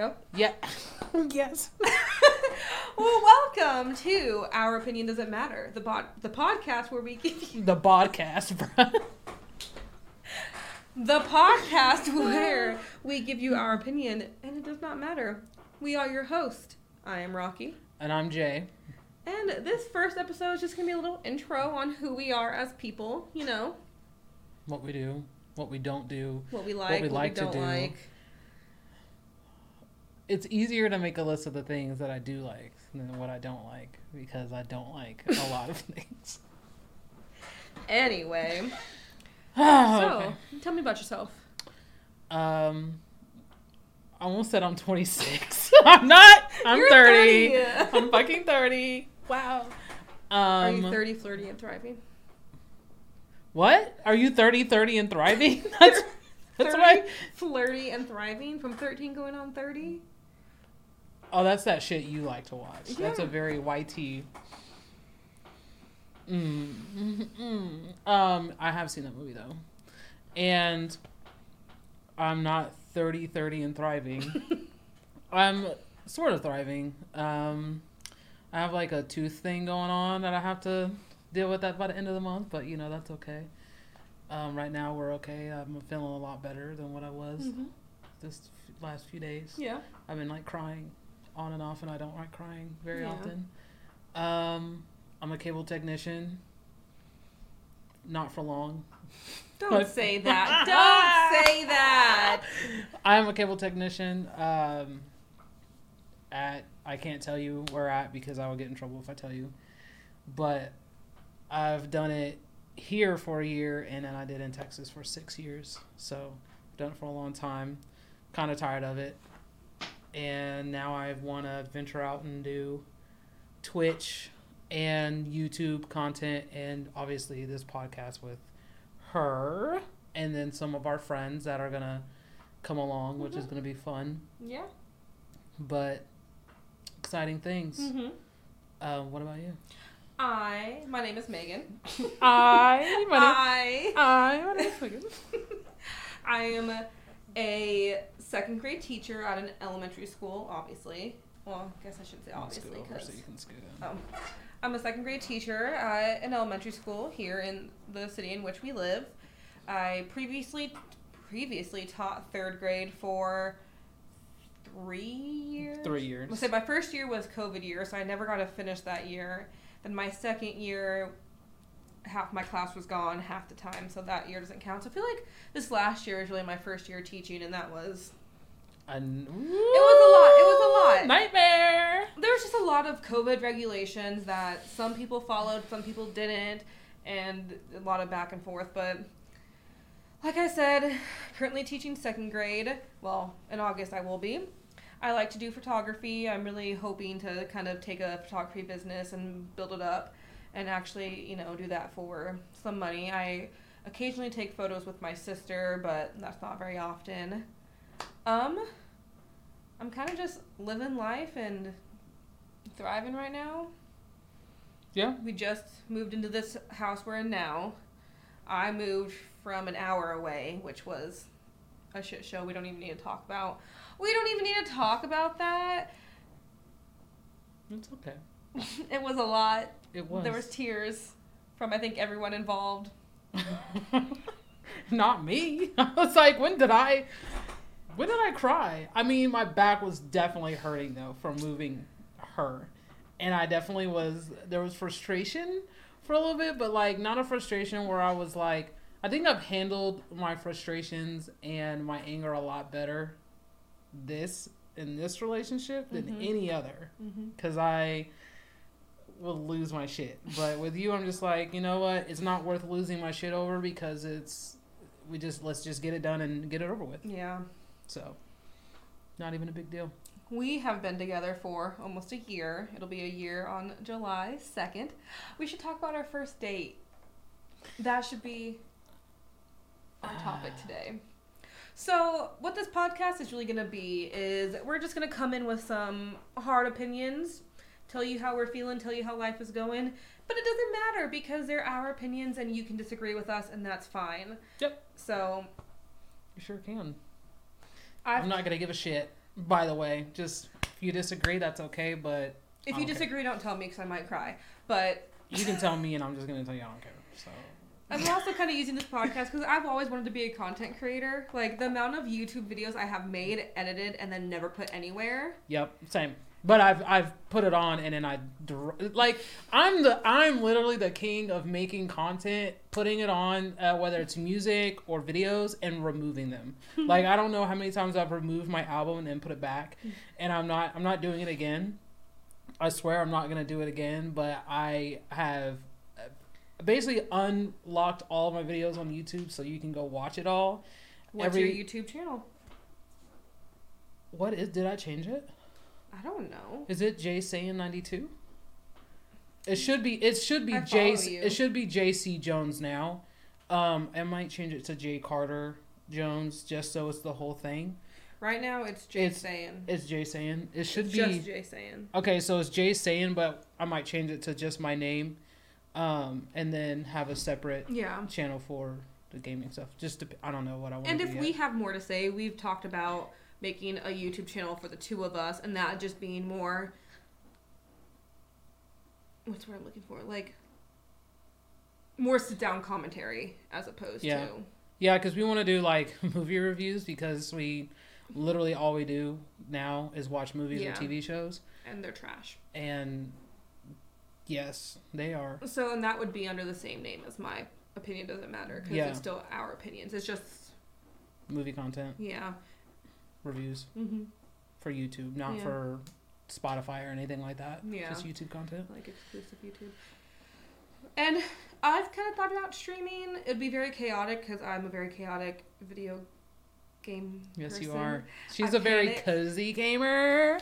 go. Yeah. yes. well, welcome to Our Opinion Doesn't Matter, the bod- the podcast where we give you The podcast, bro. the podcast where we give you our opinion and it does not matter. We are your host. I am Rocky. And I'm Jay. And this first episode is just gonna be a little intro on who we are as people, you know, What we do, what we don't do. what we like, what we we, like to don't do. like. It's easier to make a list of the things that I do like than what I don't like because I don't like a lot of things. Anyway, okay. so tell me about yourself. Um, I almost said I'm 26. I'm not. I'm You're 30. 30. I'm fucking 30. Wow. Um, Are you 30, flirty, and thriving? What? Are you 30, 30, and thriving? That's, that's 30, right. flirty, and thriving from 13 going on 30? Oh, that's that shit you like to watch. That's a very YT. Mm. Um, I have seen that movie though, and I'm not 30, 30 and thriving. I'm sort of thriving. Um, I have like a tooth thing going on that I have to deal with that by the end of the month, but you know that's okay. Um, right now we're okay. I'm feeling a lot better than what I was Mhm. this f- last few days. Yeah. I've been like crying on and off, and I don't like crying very Yeah. often. Um, I'm a cable technician. Not for long. Don't But- say that. Don't say that. I am a cable technician. Um, at I can't tell you where at because I will get in trouble if I tell you. But I've done it here for a year, and then I did in Texas for six years. So done it for a long time. Kind of tired of it, and now I want to venture out and do Twitch and YouTube content, and obviously this podcast with her, and then some of our friends that are gonna come along, which is Mhm. gonna be fun. Yeah. But exciting things. Mm-hmm. Uh, what about you? I, my name is Megan. I, I, I, my name is Megan. I am a second grade teacher at an elementary school, obviously. Well, I guess I should say obviously because so you can scoot in. um, I'm a second grade teacher at an elementary school here in the city in which we live. I previously previously taught third grade for three years. Three years. Say my first year was COVID year, so I never got to finish that year. Then my second year, half my class was gone half the time, so that year doesn't count. So I feel like this last year is really my first year teaching, and that was it was a lot. It was a lot. Nightmare. there was just a lot of COVID regulations that some people followed, some people didn't, and a lot of back and forth. But like I said, currently teaching second grade. Well, in August I will be. I like to do photography. I'm really hoping to kind of take a photography business and build it up and actually, you know, do that for some money. I occasionally take photos with my sister, but that's not very often. Um, I'm kind of just living life and thriving right now. Yeah. We just moved into this house we're in now. I moved from an hour away, which was a shit show we don't even need to talk about. We don't even need to talk about that. It's okay. it was a lot. It was. There was tears from I think everyone involved. Not me. I was like, when did I? When did I cry? I mean, my back was definitely hurting though from moving her, and I definitely was. There was frustration for a little bit, but like not a frustration where I was like. I think I've handled my frustrations and my anger a lot better this in this relationship than Mhm. any other Mm-hmm. because I will lose my shit. But with you, I'm just like, you know what? It's not worth losing my shit over because it's we just let's just get it done and get it over with. Yeah. So, not even a big deal. We have been together for almost a year. It'll be a year on July 2nd. We should talk about our first date. That should be our topic today. So, what this podcast is really going to be is we're just going to come in with some hard opinions, tell you how we're feeling, tell you how life is going. But it doesn't matter because they're our opinions and you can disagree with us, and that's fine. Yep. So, You sure can. I've I'm not gonna give a shit. By the way, just if you disagree, that's okay, but If you don't disagree, don't tell me because I might cry. But you can tell me, and I'm just gonna tell you I don't care. So I'm also kind of using this podcast because I've always wanted to be a content creator. Like the amount of YouTube videos I have made, edited, and then never put anywhere. Yep, same. But I've I've put it on and then I like I'm the I'm literally the king of making content, putting it on uh, whether it's music or videos and removing them. like I don't know how many times I've removed my album and then put it back, and I'm not I'm not doing it again. I swear I'm not gonna do it again. But I have uh, basically unlocked all of my videos on YouTube, so you can go watch it all. What's Every- your YouTube channel? What is? Did I change it? I don't know. Is it Jay Saiyan ninety two? It should be. It should be J. you. It should be J.C. Jones now. Um, I might change it to J. Carter Jones just so it's the whole thing. Right now, it's Jay It's- saying. It's Jay Saiyan. It should It's be just Jay saying. okay. So it's Jay Saiyan, but I might change it to just my name, um, and then have a separate Yeah. channel for the gaming stuff. Just to, I don't know what I want. And if we have more to say, we've talked about making a YouTube channel for the two of us, and that just being more. What's what I'm looking for? Like more sit down commentary as opposed Yeah. to Yeah, because we want to do like movie reviews because we literally all we do now is watch movies Yeah. or TV shows. and they're trash. And yes, they are. So and that would be under the same name as my opinion doesn't matter because Yeah. it's still our opinions. It's just Movie content yeah. Reviews hmm for YouTube, not Yeah. for Spotify or anything like that. Yeah. Just YouTube content. like exclusive YouTube. And I've kind of thought about streaming. It'd be very chaotic because I'm a very chaotic video game. Yes, you person. are. She's I a very panic. cozy gamer.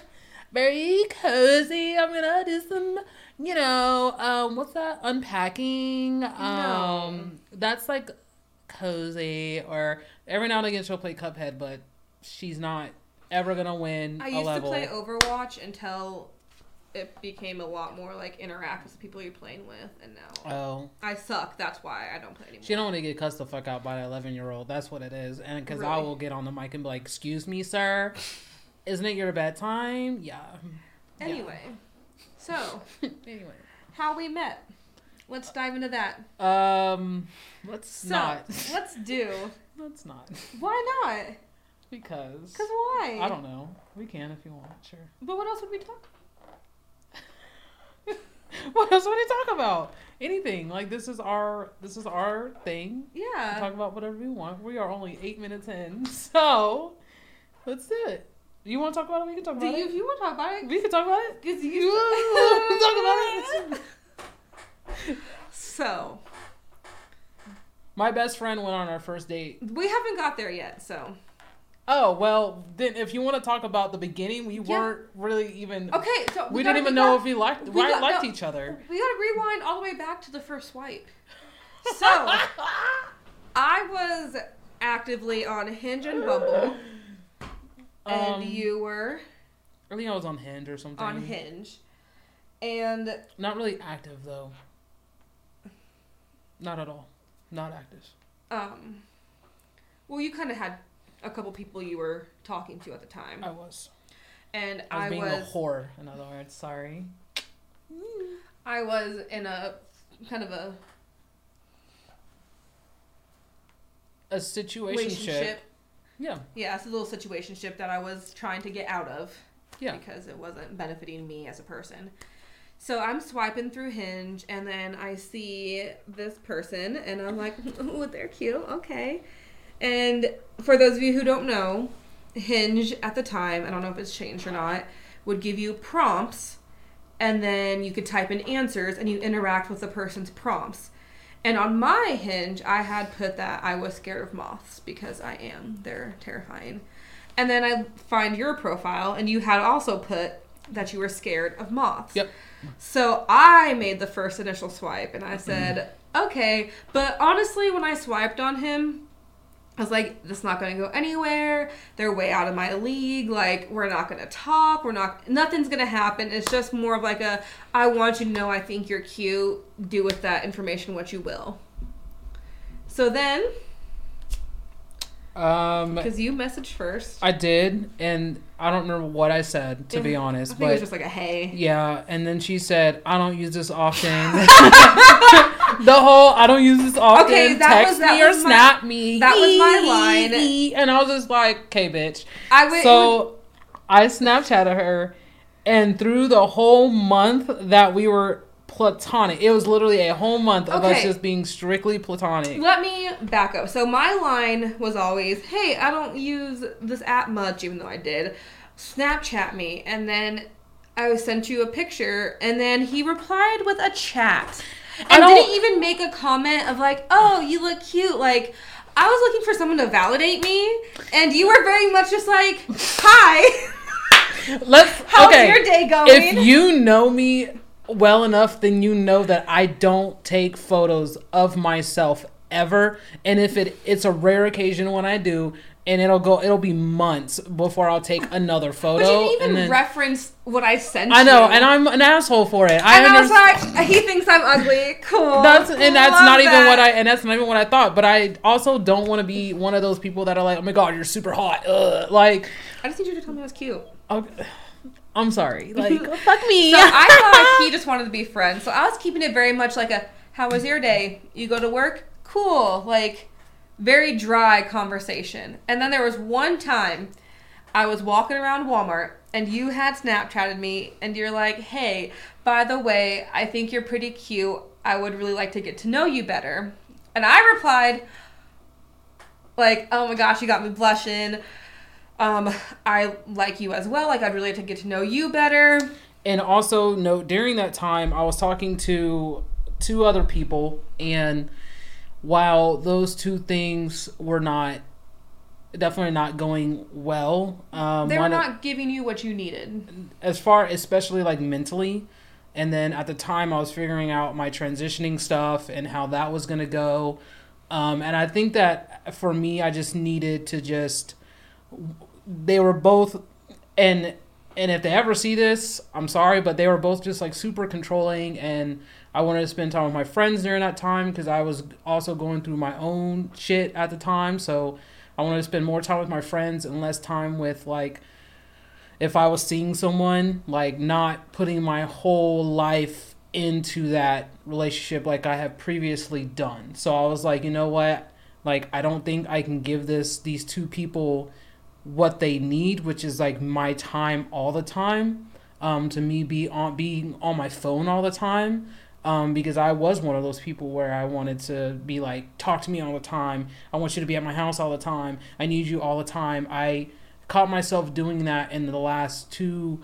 Very cozy. I'm gonna do some, you know, um, what's that? Unpacking. Um, that's like cozy. Or every now and again she'll play Cuphead, but she's not ever gonna win I used to play Overwatch until it became a lot more like interact with the people you're playing with, and now oh, I suck. That's why I don't play anymore. she don't want to get cussed the fuck out by an 11 year old. That's what it is. And because I will get on the mic and be like, "Excuse me, sir, isn't it your bedtime?" Yeah. Yeah. Anyway, so Anyway. how we met. Let's dive into that. Um, let's So not. let's do. Let's not. Why not? Because Cause why? I don't know. We can if you want. Sure. But what else would we talk? What else would we talk about? Anything. Like this is our this is our thing. Yeah. We talk about whatever we want. We are only eight minutes in, so let's do it. You want to talk about it? We can talk Do about you, it. if you want to talk about it, We can talk about it. Cause you You talk about it? So My best friend went on our first date. we haven't got there yet. So Oh well, then if you want to talk about the beginning, we Yeah. weren't really even. okay, so We, gotta- didn't even know if we liked we got- liked no. each other. we gotta rewind all the way back to the first swipe. So I was actively on Hinge and Bumble, and Um, you were I think I was on Hinge or something. on Hinge, and Not really active though. Not at all. Not active. um, well, you kind of had a couple people you were talking to at the time, I was. and I was I being was a whore. In other words, sorry. I was in a kind of a A situation relationship. Yeah. Yeah, it's a little situationship that I was trying to get out of. Yeah. Because it wasn't benefiting me as a person. So I'm swiping through Hinge and then I see this person and I'm like, oh, they're cute. Okay. And for those of you who don't know, Hinge at the time, I don't know if it's changed or not, would give you prompts and then you could type in answers and you interact with the person's prompts. And on my hinge, I had put that I was scared of moths because I am. They're terrifying. And then I find your profile, and you had also put that you were scared of moths. Yep. So I made the first initial swipe, and I said, mm-hmm. okay. But honestly, when I swiped on him, I was like, this is not going to go anywhere. They're way out of my league. Like, we're not going to talk. We're not, nothing's going to happen. It's just more of like a, I want you to know I think you're cute. Do with that information what you will. So then, Um, Because you messaged first. I did, and I don't remember what I said to be honest. I think it was just like a hey. yeah. And then she said, "I don't use this often." the whole "I don't use this often." Okay, that text was- that me or my- snap me. that was my line. and I was just like, "Okay, bitch." I would. so I Snapchatted her, and through the whole month that we were platonic, it was literally a whole month of us just being strictly platonic. Let me back up. So my line was always, "Hey, I don't use this app much, even though I did. Snapchat me." And then I sent you a picture, and then he replied with a chat, and didn't even make a comment of like, "Oh, you look cute." Like I was looking for someone to validate me, and you were very much just like, "Hi, Let's how's okay. your day going?" If you know me well enough, then you know that I don't take photos of myself ever. And if it it's a rare occasion when I do, and it'll go it'll be months before I'll take another photo. but you didn't even and then, reference what I sent. I know, you. and I'm an asshole for it. I and I was like, he thinks I'm ugly. Cool. That's and that's Love not even that. what I and that's not even what I thought. But I also don't want to be one of those people that are like, oh my god, you're super hot. Ugh. Like, I just need you to tell me I was cute. okay, I'm sorry. Like, fuck me. So I thought he just wanted to be friends. So I was keeping it very much like a, how was your day? You go to work? Cool. Like, very dry conversation. And then there was one time I was walking around Walmart and you had Snapchatted me and you're like, hey, by the way, I think you're pretty cute. I would really like to get to know you better. And I replied, like, oh my gosh, you got me blushing. Um, I like you as well. Like, I'd really like to get to know you better. and also note during that time I was talking to two other people and while those two things were not definitely not going well um They were one of- not giving you what you needed. as far especially like mentally and then at the time i was figuring out my transitioning stuff and how that was going to go um, and i think that for me i just needed to just they were both and and if they ever see this i'm sorry but they were both just like super controlling and i wanted to spend time with my friends during that time because i was also going through my own shit at the time so i wanted to spend more time with my friends and less time with like if I was seeing someone, like not putting my whole life into that relationship like I have previously done. So I was like, you know what? Like I don't think I can give this these two people what they need, which is like my time all the time. Um, to me be on being on my phone all the time. Um, because I was one of those people where I wanted to be like, talk to me all the time. I want you to be at my house all the time. I need you all the time. I caught myself doing that in the last two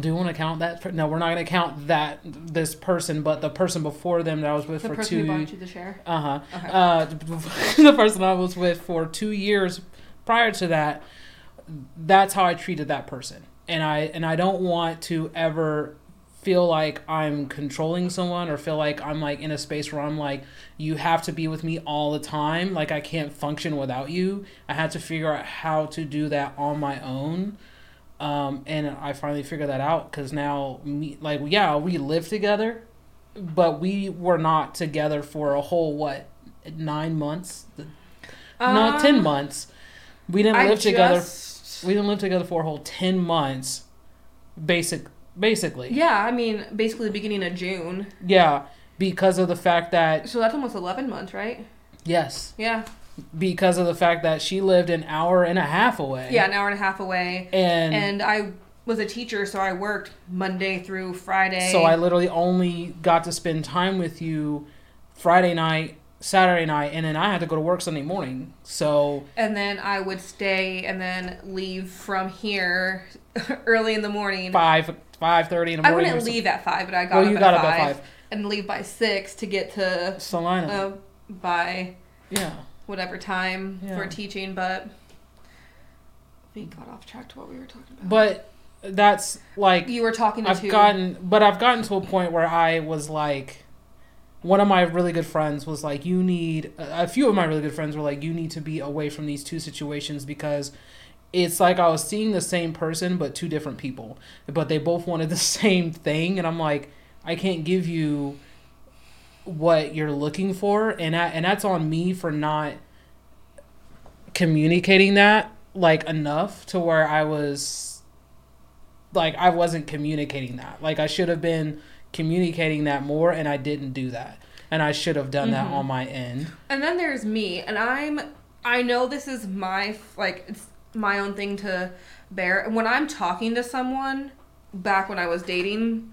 do you want to count that for, no we're not going to count that this person but the person before them that i was with The for person who two bought you the chair. uh-huh Okay. uh the person i was with for two years prior to that that's how i treated that person. And i and i don't want to ever feel like i'm controlling someone or feel like i'm like in a space where i'm like you have to be with me all the time. Like i can't function without you. I had to figure out how to do that on my own. Um, and i finally figured that out because now me like yeah we live together but we were not together for a whole what nine months? No 10 Um, months we didn't I live together just- we didn't live together for a whole 10 months basic basically Yeah, I mean, basically the beginning of June. yeah because of the fact that So that's almost 11 months, right? yes Yeah. because of the fact that she lived an hour and a half away Yeah, an hour and a half away. and, And I was a teacher, so I worked Monday through Friday. so i literally only got to spend time with you friday night saturday night and then i had to go to work sunday morning so and then I would stay and then leave from here early in the morning. five five thirty in the morning. I wouldn't leave at five, but I got well up at five, at five and leave by six to get to salina uh, by yeah whatever time for Yeah. teaching. But we got off track to what we were talking about. but that's like you were talking to I've two. gotten, but I've gotten to a point where I was like, one of my really good friends was like, you need, a few of my really good friends were like, you need to be away from these two situations because it's like I was seeing the same person, but two different people, but they both wanted the same thing. And I'm like, I can't give you what you're looking for. And, I, and that's on me for not communicating that like enough to where I was like I wasn't communicating that. Like I should have been communicating that more and I didn't do that. And I should have done that Mhm. on my end. And then there's me, and I'm I know this is my like it's my own thing to bear. And when I'm talking to someone back when I was dating,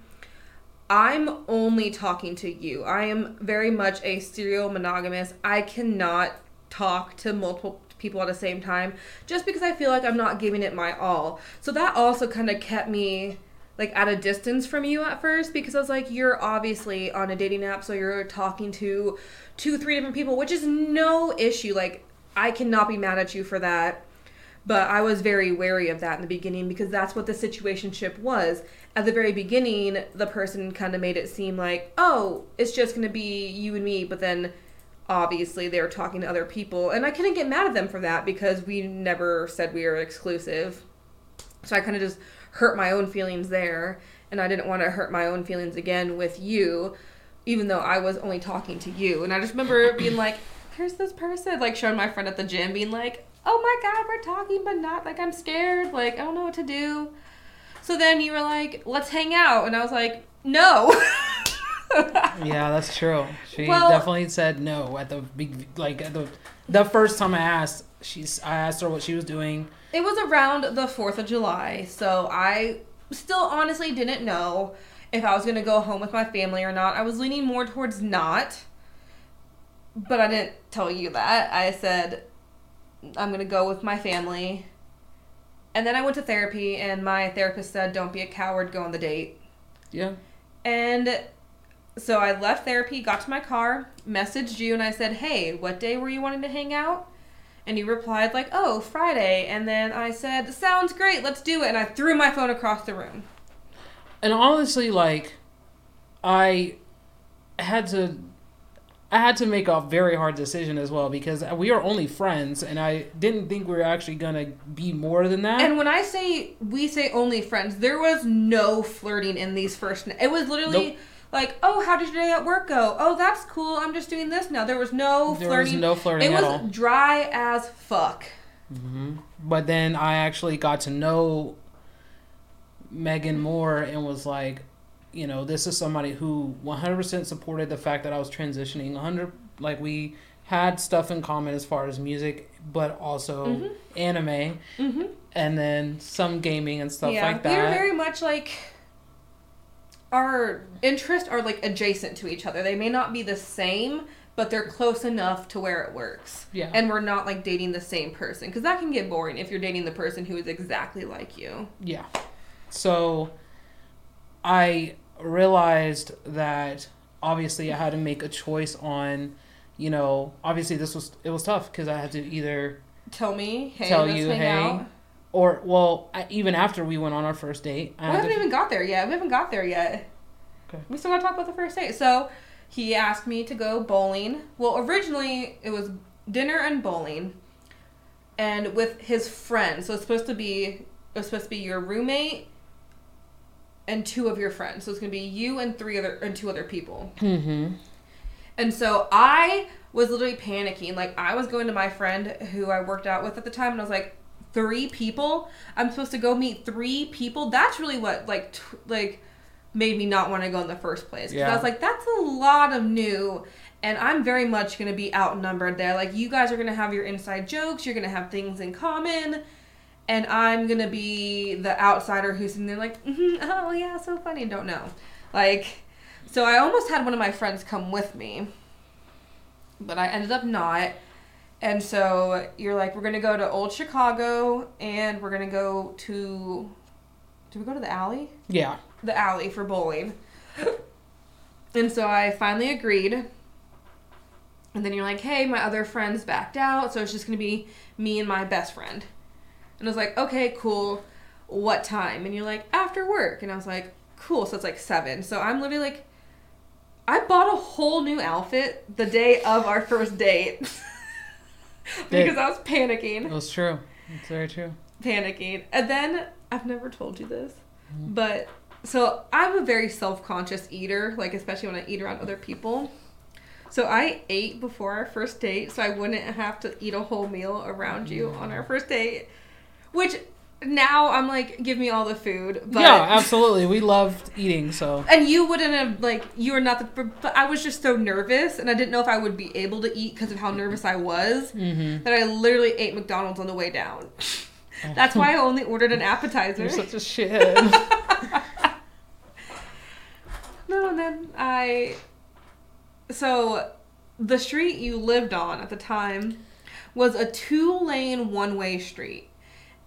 I'm only talking to you. I am very much a serial monogamous. I cannot talk to multiple people at the same time just because I feel like I'm not giving it my all. So that also kind of kept me like at a distance from you at first because I was like, you're obviously on a dating app, so you're talking to two, three different people, which is no issue. Like, I cannot be mad at you for that. But I was very wary of that in the beginning because that's what the situationship was. At the very beginning, the person kind of made it seem like, oh, it's just going to be you and me. But then obviously they were talking to other people. And I couldn't get mad at them for that because we never said we were exclusive. So I kind of just hurt my own feelings there. And I didn't want to hurt my own feelings again with you, even though I was only talking to you. And I just remember being like, here's this person, like showing my friend at the gym, being like, oh my God, we're talking, but not like I'm scared. Like, I don't know what to do. So then you were like, let's hang out. And I was like, no. Yeah, that's true. She Well- definitely said no at the big like at the the first time I asked. She's I asked her what she was doing. It was around the 4th of July, so I still honestly didn't know if I was going to go home with my family or not. I was leaning more towards not, but I didn't tell you that. I said, I'm going to go with my family. And then I went to therapy, and my therapist said, Don't be a coward, go on the date. Yeah. And so I left therapy, got to my car, messaged you, and I said, Hey, what day were you wanting to hang out? And you replied, like, Oh, Friday. And then I said, Sounds great, let's do it. And I threw my phone across the room. And honestly, like, I had to, I had to make a very hard decision as well because we are only friends, and I didn't think we were actually gonna be more than that. And when I say we say only friends, there was no flirting in these first. It was literally Nope. Like, "Oh, how did your day at work go? Oh, that's cool. I'm just doing this now." There was no there was flirting. no flirting it at was all. dry as fuck. hmm But then I actually got to know Megan more and was like, you know, this is somebody who 100% supported the fact that I was transitioning. 100 like we had stuff in common as far as music, but also Mhm. anime Mm-hmm. and then some gaming and stuff yeah, like that. we are very much like our interests are like adjacent to each other. They may not be the same, but they're close enough to where it works. yeah. And we're not like dating the same person because that can get boring if you're dating the person who is exactly like you. Yeah. So I realized that obviously I had to make a choice on, you know, obviously this was it was tough because I had to either Tell me, hey, Tell you, hey, out. Or well, I, even after we went on our first date, I We haven't to, even got there yet. We haven't got there yet. Okay. We still gotta talk about the first date. So he asked me to go bowling. Well, originally it was dinner and bowling, and with his friend. So it's supposed to be it was supposed to be your roommate and two of your friends. So it's gonna be you and three other and two other people. mm-hmm. And so I was literally panicking. Like I was going to my friend who I worked out with at the time, and I was like, three people. I'm supposed to go meet three people. That's really what like t- like made me not want to go in the first place. Because I was like, that's a lot of new. And I'm very much gonna be outnumbered there. Like you guys are gonna have your inside jokes. You're gonna have things in common. And I'm gonna be the outsider who's in there like, mm oh yeah, so funny. Don't know, like. So I almost had one of my friends come with me, but I ended up not. And so you're like, we're gonna go to Old Chicago, and we're gonna go to. Did we go to the alley? Yeah. The alley for bowling. and so I finally agreed. And then you're like, hey, my other friends backed out, so it's just gonna be me and my best friend. And I was like, okay, cool. What time? And you're like, after work. And I was like, cool. So it's like seven. So I'm literally like, I bought a whole new outfit the day of our first date because I was panicking, It was true. It's very true. panicking. And then I've never told you this, Mhm. but so I'm a very self conscious eater, like especially when I eat around other people. So I ate before our first date, so I wouldn't have to eat a whole meal around you on our first date. Which now I'm like, give me all the food. But yeah, absolutely. We loved eating, so And you wouldn't have like you were not the but I was just so nervous and I didn't know if I would be able to eat because of how nervous I was mm-hmm. that I literally ate McDonald's on the way down. That's why I only ordered an appetizer. you're such a shit. No, and then I. So, the street you lived on at the time was a two lane one way street.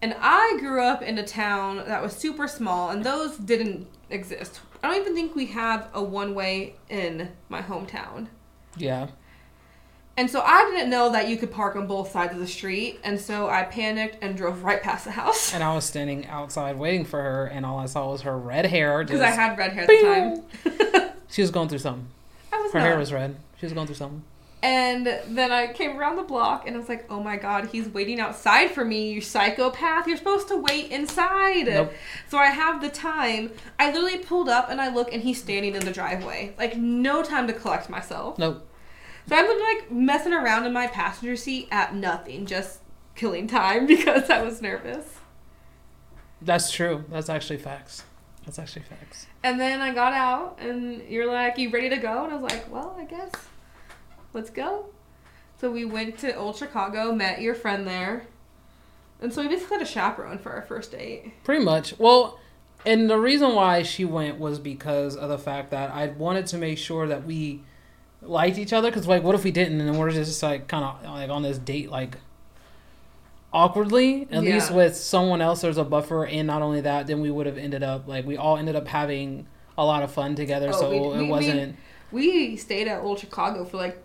And I grew up in a town that was super small, and those didn't exist. I don't even think we have a one way in my hometown. yeah. And so I didn't know that you could park on both sides of the street, and so I panicked and drove right past the house. And I was standing outside waiting for her, and all I saw was her red hair. Because I had red hair at the time. she was going through something. I was Her not. hair was red. She was going through something. And then I came around the block and I was like, oh my god, he's waiting outside for me, you psychopath. You're supposed to wait inside. Nope. So I have the time. I literally pulled up and I look and he's standing in the driveway. Like, no time to collect myself. Nope. So I'm like messing around in my passenger seat at nothing, just killing time because I was nervous. That's true. That's actually facts. That's actually facts. And then I got out and you're like, you ready to go? And I was like, well, I guess. Let's go. So we went to Old Chicago, met your friend there. And so we basically had a chaperone for our first date. Pretty much. Well, and the reason why she went was because of the fact that I wanted to make sure that we liked each other. Because like, what if we didn't, and we're just like kind of like on this date like awkwardly? At Yeah. least with someone else, there's a buffer, and not only that, then we would have ended up like we all ended up having a lot of fun together. Oh, so we- we- it we- wasn't We stayed at Old Chicago for like,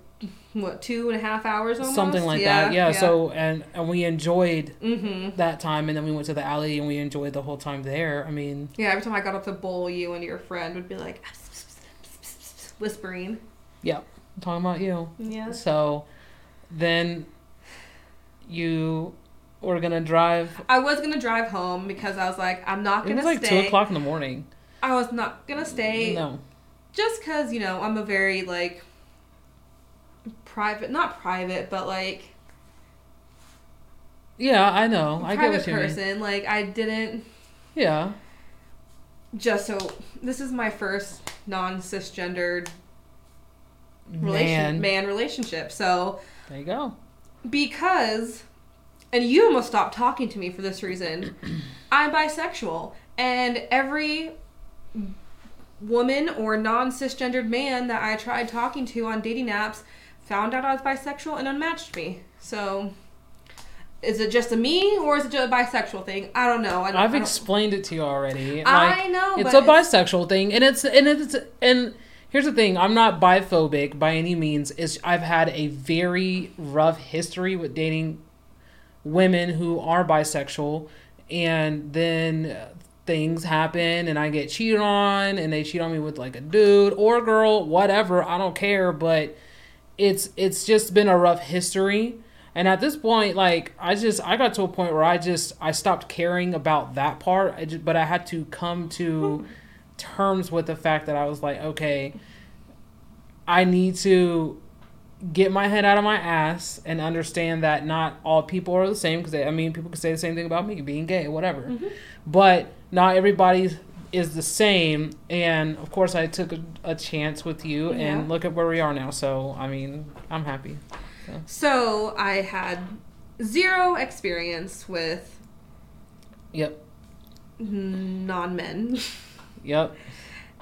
what, two and a half hours almost? something like that. Yeah, So and and we enjoyed Mm-hmm. that time, and then we went to the alley and we enjoyed the whole time there. I mean, Yeah, every time I got up to bowl, you and your friend would be like, whispering. I'm talking about you. Yeah. So then you were gonna drive. I was gonna drive home because I was like, I'm not gonna was like stay. two o'clock in the morning. I was not gonna stay No. just because you know I'm a very like private, not private, but like Yeah, I know. I get private what you mean. person. Like I didn't Yeah. just so this is my first non cisgendered relation Man. man relationship. So There you go. because and you almost stopped talking to me for this reason i'm bisexual and every woman or non-cisgendered man that i tried talking to on dating apps found out i was bisexual and unmatched me so is it just a me or is it just a bisexual thing i don't know I don't, I've I don't- explained it to you already. Like, I know it's a bisexual thing, and it's and it's and here's the thing: I'm not biphobic by any means. It's I've had a very rough history with dating women who are bisexual, and then things happen, and I get cheated on, and they cheat on me with like a dude or a girl, whatever. I don't care, but it's it's just been a rough history. And at this point, like I just I got to a point where I just I stopped caring about that part. I just, but I had to come to terms with the fact that I was like, okay, I need to get my head out of my ass and understand that not all people are the same. Because I mean, people can say the same thing about me being gay, whatever. Mhm. But not everybody is the same. And of course, I took a, a chance with you, Yeah. and look at where we are now. So I mean, I'm happy. so i had zero experience with Yep. non-men Yep.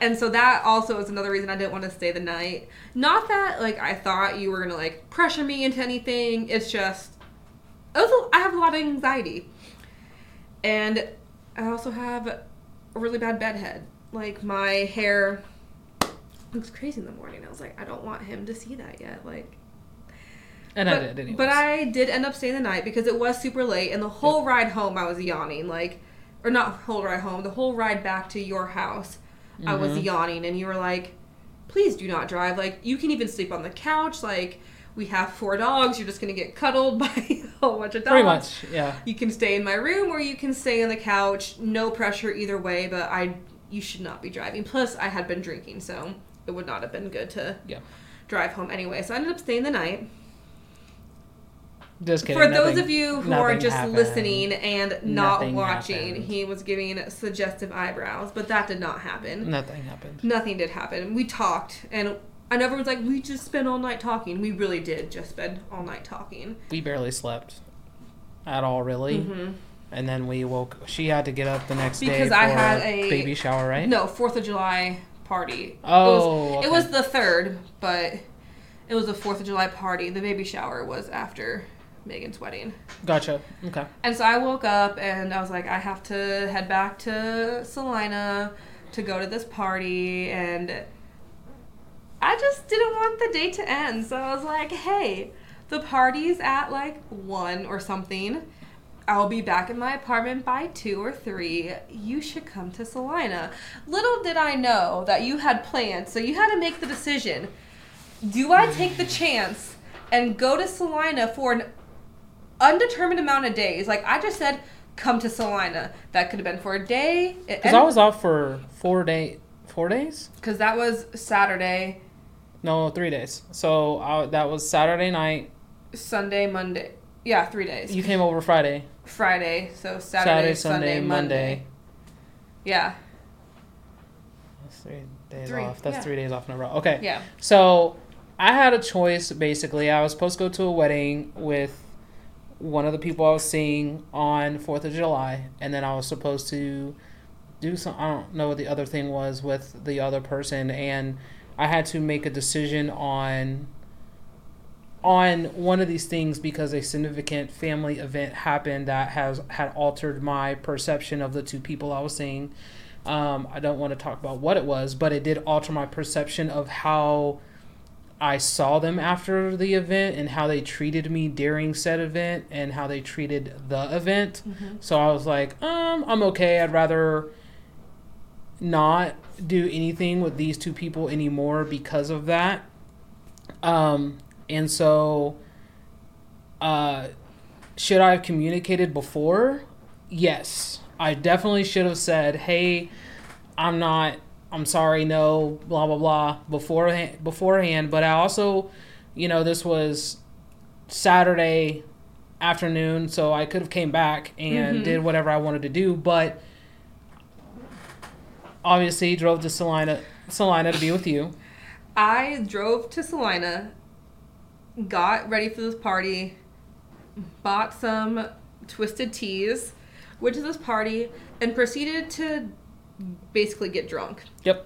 And so that also is another reason I didn't want to stay the night. Not that like I thought you were gonna like pressure me into anything. It's just I also I have a lot of anxiety, and I also have a really bad bedhead. Like my hair looks crazy in the morning. I was like, I don't want him to see that yet. Like, And but, I did anyways. but I did end up staying the night because it was super late, and the whole ride home I was yawning. Like, or not whole ride home, the whole ride back to your house. I was Mhm. yawning, and you were like, "Please do not drive. Like, you can even sleep on the couch. Like, we have four dogs. You're just gonna get cuddled by a whole bunch of dogs. Pretty much, yeah. You can stay in my room, or you can stay on the couch. No pressure either way. But I, you should not be driving. Plus, I had been drinking, so it would not have been good to Yeah. drive home anyway. So I ended up staying the night. Just kidding. For those of you who are just happened. listening and not Nothing watching, happened. he was giving suggestive eyebrows, but that did not happen. Nothing happened. Nothing did happen. We talked, and I know everyone's like, we just spent all night talking. We really did just spend all night talking. We barely slept at all, really. hmm And then we woke. She had to get up the next day Because I had a- baby shower, right? No, Fourth of July party. Oh, It was the third, but it was the Fourth of July party. The baby shower was after Megan's wedding. gotcha. Okay. And so I woke up and I was like, I have to head back to Salina to go to this party. And I just didn't want the day to end. So I was like, hey, the party's at like one or something. I'll be back in my apartment by two or three. You should come to Salina. Little did I know that you had plans, so you had to make the decision. Do I take the chance and go to Salina for an undetermined amount of days? Like I just said, come to Salina. That could have been for a day. Because I was off for four day, four days. because that was Saturday, No, three days. So I, that was Saturday night. Sunday, Monday. Yeah, three days. You came over Friday. Friday, so Saturday, Saturday, Sunday, Sunday, Monday. Monday. Yeah, That's three days Three, off. That's yeah. three days off in a row. Okay. yeah. So I had a choice basically. I was supposed to go to a wedding with one of the people I was seeing on Fourth of July, and then I was supposed to do some. I don't know what the other thing was with the other person, and I had to make a decision on on one of these things because a significant family event happened that has had altered my perception of the two people I was seeing. Um, I don't want to talk about what it was, but it did alter my perception of how I saw them after the event and how they treated me during said event and how they treated the event. So I was like, um, I'm okay. I'd rather not do anything with these two people anymore because of that. Um, and so, uh, should I have communicated before? Yes, I definitely should have said, "Hey, I'm not. I'm sorry. No, blah blah blah." Beforehand, beforehand. But I also, you know, this was Saturday afternoon, so I could have came back and Mhm. did whatever I wanted to do. But obviously, drove to Salina, Salina to be with you. I drove to Salina, got ready for this party, bought some twisted teas, went to this party, and proceeded to basically get drunk. Yep.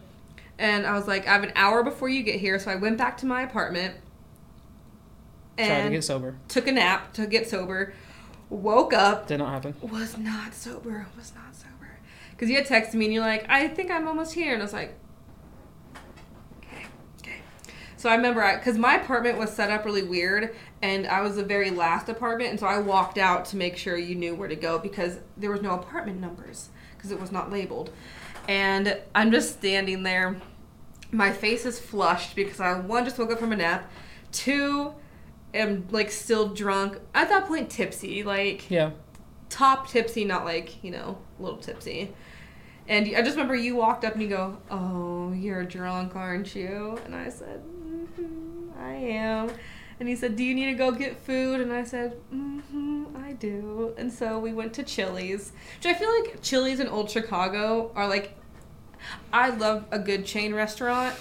And I was like, I have an hour before you get here, so I went back to my apartment Tried to get sober. took a nap to get sober. Woke up, Did not happen. was not sober, was not sober. Because you had texted me and you're like, I think I'm almost here. And I was like, okay, okay. So I remember, because my apartment was set up really weird and I was the very last apartment. And so I walked out to make sure you knew where to go because there was no apartment numbers because it was not labeled. And I'm just standing there. My face is flushed because I, one, just woke up from a nap. Two, am like still drunk. At that point, tipsy. Like, Yeah. top tipsy, not like, you know, a little tipsy. And I just remember you walked up and you go, Oh, you're drunk, aren't you? And I said, mm-hmm, I am. And he said, Do you need to go get food? And I said, Mm-hmm, I do. And so we went to Chili's, which I feel like Chili's in Old Chicago are like, I love a good chain restaurant.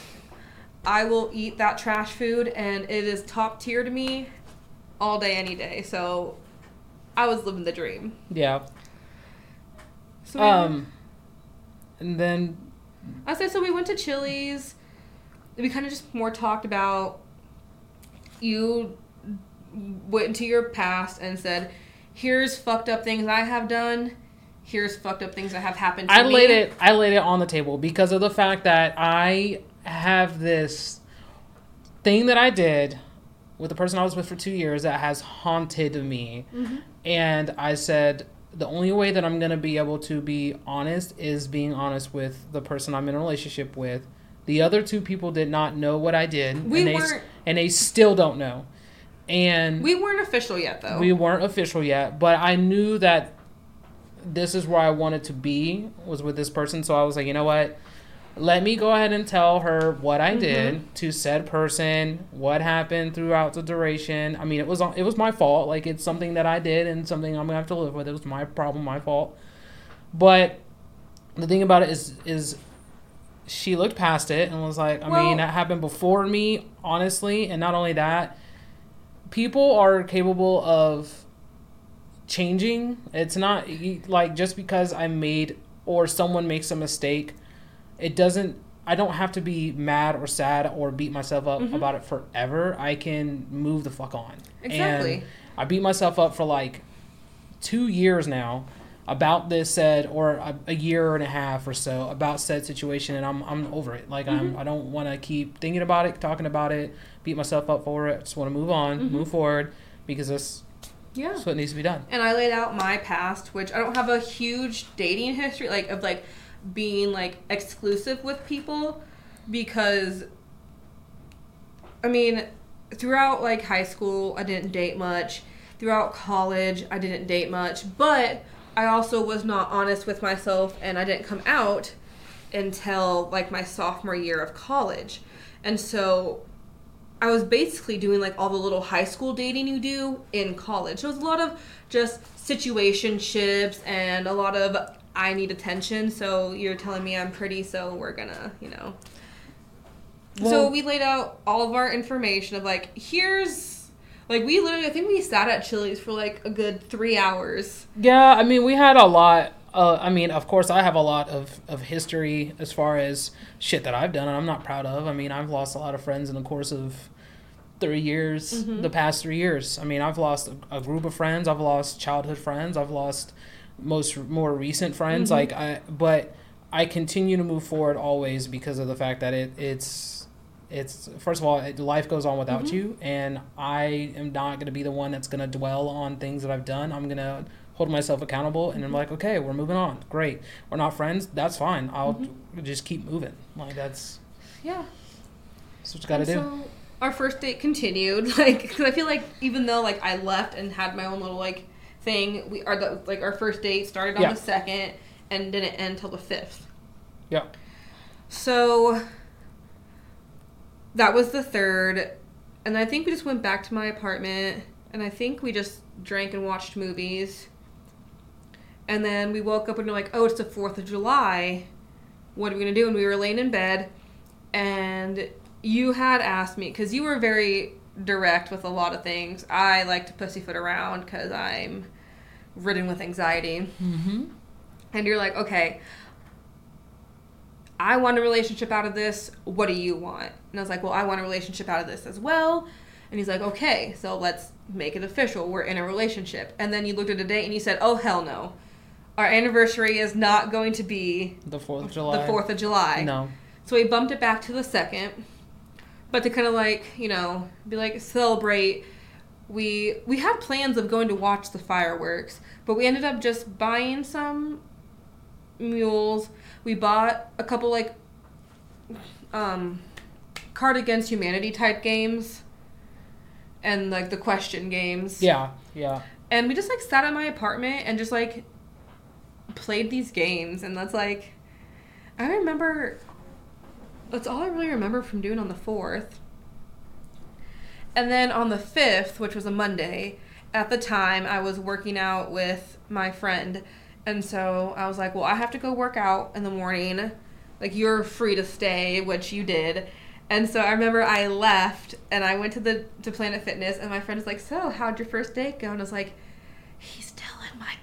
I will eat that trash food, and it is top tier to me all day, any day. So I was living the dream. Yeah. So Um, and then I said so. We went to Chili's. We kind of just more talked about you went into your past and said, "Here's fucked up things I have done. Here's fucked up things that have happened." To I me. laid it. I laid it on the table because of the fact that I have this thing that I did with the person I was with for two years that has haunted me, Mhm. and I said the only way that I'm gonna be able to be honest is being honest with the person I'm in a relationship with. The other two people did not know what I did, We and they weren't. and they still don't know, and We weren't official yet, though. we weren't official yet, but I knew that this is where I wanted to be was with this person. So I was like, you know what? Let me go ahead and tell her what I Mhm. did to said person, what happened throughout the duration. I mean, it was it was my fault. Like it's something that I did and something I'm gonna have to live with. It was my problem, my fault. But the thing about it is is she looked past it and was like, I Well- mean, that happened before me, honestly, and not only that, people are capable of changing. It's not like just because I made or someone makes a mistake, it doesn't. I don't have to be mad or sad or beat myself up Mhm. about it forever. I can move the fuck on. Exactly. And I beat myself up for like two years now about this said or a, a year and a half or so about said situation and I'm I'm over it. Like I'm I don't want to keep thinking about it, talking about it, beat myself up for it. I just want to move on, Mhm. move forward because that's yeah. that's what needs to be done. and I laid out my past, which I don't have a huge dating history, like of like being like exclusive with people, because I mean, throughout like high school, I didn't date much. Throughout college, I didn't date much, but I also was not honest with myself, and I didn't come out until like my sophomore year of college, and so I was basically doing like all the little high school dating you do in college. So it was a lot of just situationships and a lot of I need attention. So you're telling me I'm pretty, so we're gonna, you know. so we laid out all of our information of like, here's like we literally I think we sat at Chili's for like a good three hours. Yeah, I mean, we had a lot. Uh, I mean, of course, I have a lot of, of history as far as shit that I've done, and I'm not proud of. I mean, I've lost a lot of friends in the course of three years, Mhm. the past three years. I mean, I've lost a, a group of friends. I've lost childhood friends. I've lost most more recent friends. Mhm. Like I, but I continue to move forward always because of the fact that it it's it's first of all it, life goes on without Mhm. you and i am not going to be the one that's going to dwell on things that i've done i'm going to hold myself accountable and i'm Mhm. like okay we're moving on great we're not friends that's fine i'll Mhm. just keep moving like that's Yeah. that's what you got to And do So our first date continued, like, because I feel like even though like I left and had my own little like thing, we are the like our first date started on Yeah. the second and didn't end till the fifth. Yeah. So that was the third, and I think we just went back to my apartment, and I think we just drank and watched movies. And then we woke up and we're like, oh, it's the Fourth of July. What are we gonna do? And we were laying in bed, and you had asked me because you were very direct with a lot of things. I like to pussyfoot around because I'm ridden with anxiety. mm-hmm. And you're like, okay, I want a relationship out of this. What do you want? And I was like, well, I want a relationship out of this as well. And he's like, okay, so let's make it official. We're in a relationship. And then you looked at a date and you said, oh, hell no. Our anniversary is not going to be the 4th of july the 4th of July. no So we bumped it back to the second, but to kind of like you know be like celebrate. We we had plans of going to watch the fireworks, but we ended up just buying some mules. We bought a couple like um, Card Against Humanity type games, and like the question games. yeah yeah And we just like sat at my apartment and just like played these games and that's like I remember that's all I really remember from doing on the 4th. And then on the 5th, which was a Monday, at the time I was working out with my friend. And so I was like, well, I have to go work out in the morning. Like you're free to stay, which you did. And so I remember I left and I went to the to Planet Fitness and my friend was like, "So, how'd your first date go?" And I was like, "He's still in my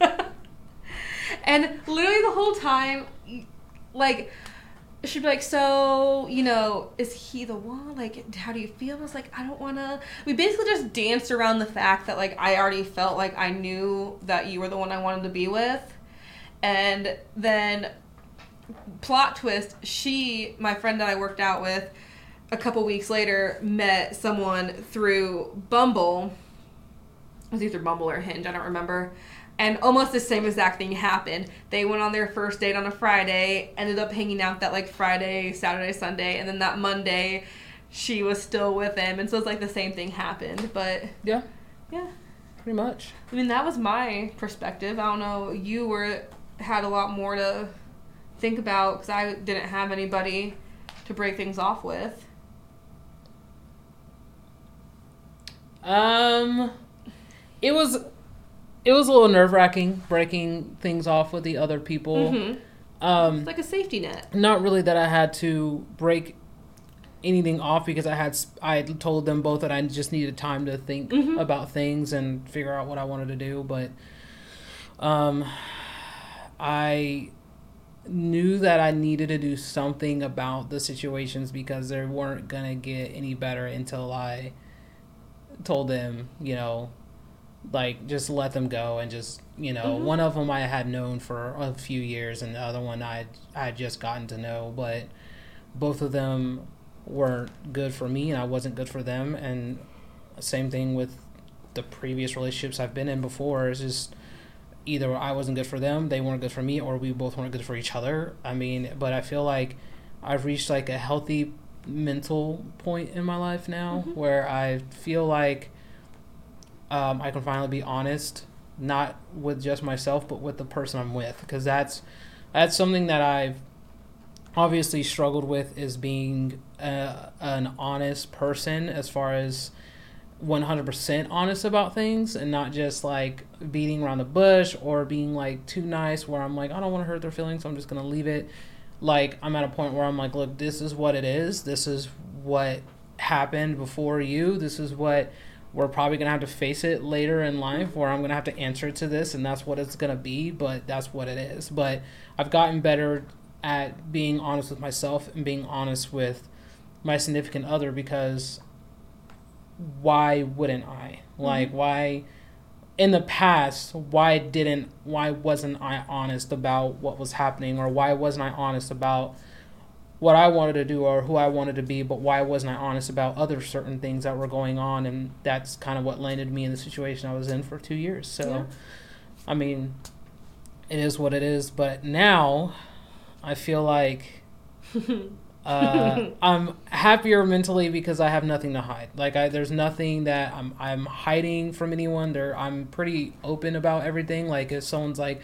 bed." and literally the whole time like she'd be like, "So, you know, is he the one? Like, how do you feel?" I was like, "I don't want to." We basically just danced around the fact that like I already felt like I knew that you were the one I wanted to be with. And then plot twist, she, my friend that I worked out with, a couple weeks later met someone through Bumble. It was either Bumble or Hinge, I don't remember. And almost the same exact thing happened. They went on their first date on a Friday, ended up hanging out that like Friday, Saturday, Sunday, and then that Monday she was still with him. And so it's like the same thing happened. But Yeah. Yeah. Pretty much. I mean that was my perspective. I don't know, you were had a lot more to think about because I didn't have anybody to break things off with. Um, it was it was a little nerve wracking breaking things off with the other people. Mm-hmm. Um, It's like a safety net. not really that I had to break anything off because I had I had told them both that I just needed time to think Mhm. about things and figure out what I wanted to do, but um I knew that I needed to do something about the situations because they weren't going to get any better until I told them, you know, like just let them go and just you know Mhm. one of them I had known for a few years and the other one I I had just gotten to know but both of them weren't good for me and I wasn't good for them and same thing with the previous relationships I've been in before it's just either I wasn't good for them they weren't good for me or we both weren't good for each other I mean but I feel like I've reached like a healthy mental point in my life now Mhm. where I feel like um, I can finally be honest, not with just myself, but with the person I'm with, because that's that's something that I've obviously struggled with is being uh, an honest person as far as 100% honest about things and not just like beating around the bush or being like too nice where I'm like I don't want to hurt their feelings so I'm just going to leave it. Like I'm at a point where I'm like look this is what it is. This is what happened before you. This is what we're probably gonna have to face it later in life where I'm gonna have to answer to this and that's what it's gonna be but that's what it is. But I've gotten better at being honest with myself and being honest with my significant other because why wouldn't I? Mm-hmm. Like why in the past why didn't why wasn't I honest about what was happening or why wasn't I honest about what I wanted to do or who I wanted to be, but why wasn't I honest about other certain things that were going on? And that's kind of what landed me in the situation I was in for two years. So, Yeah. I mean, it is what it is. But now I feel like uh, I'm happier mentally because I have nothing to hide. Like, I, there's nothing that I'm, I'm hiding from anyone. There, I'm pretty open about everything. Like, if someone's like,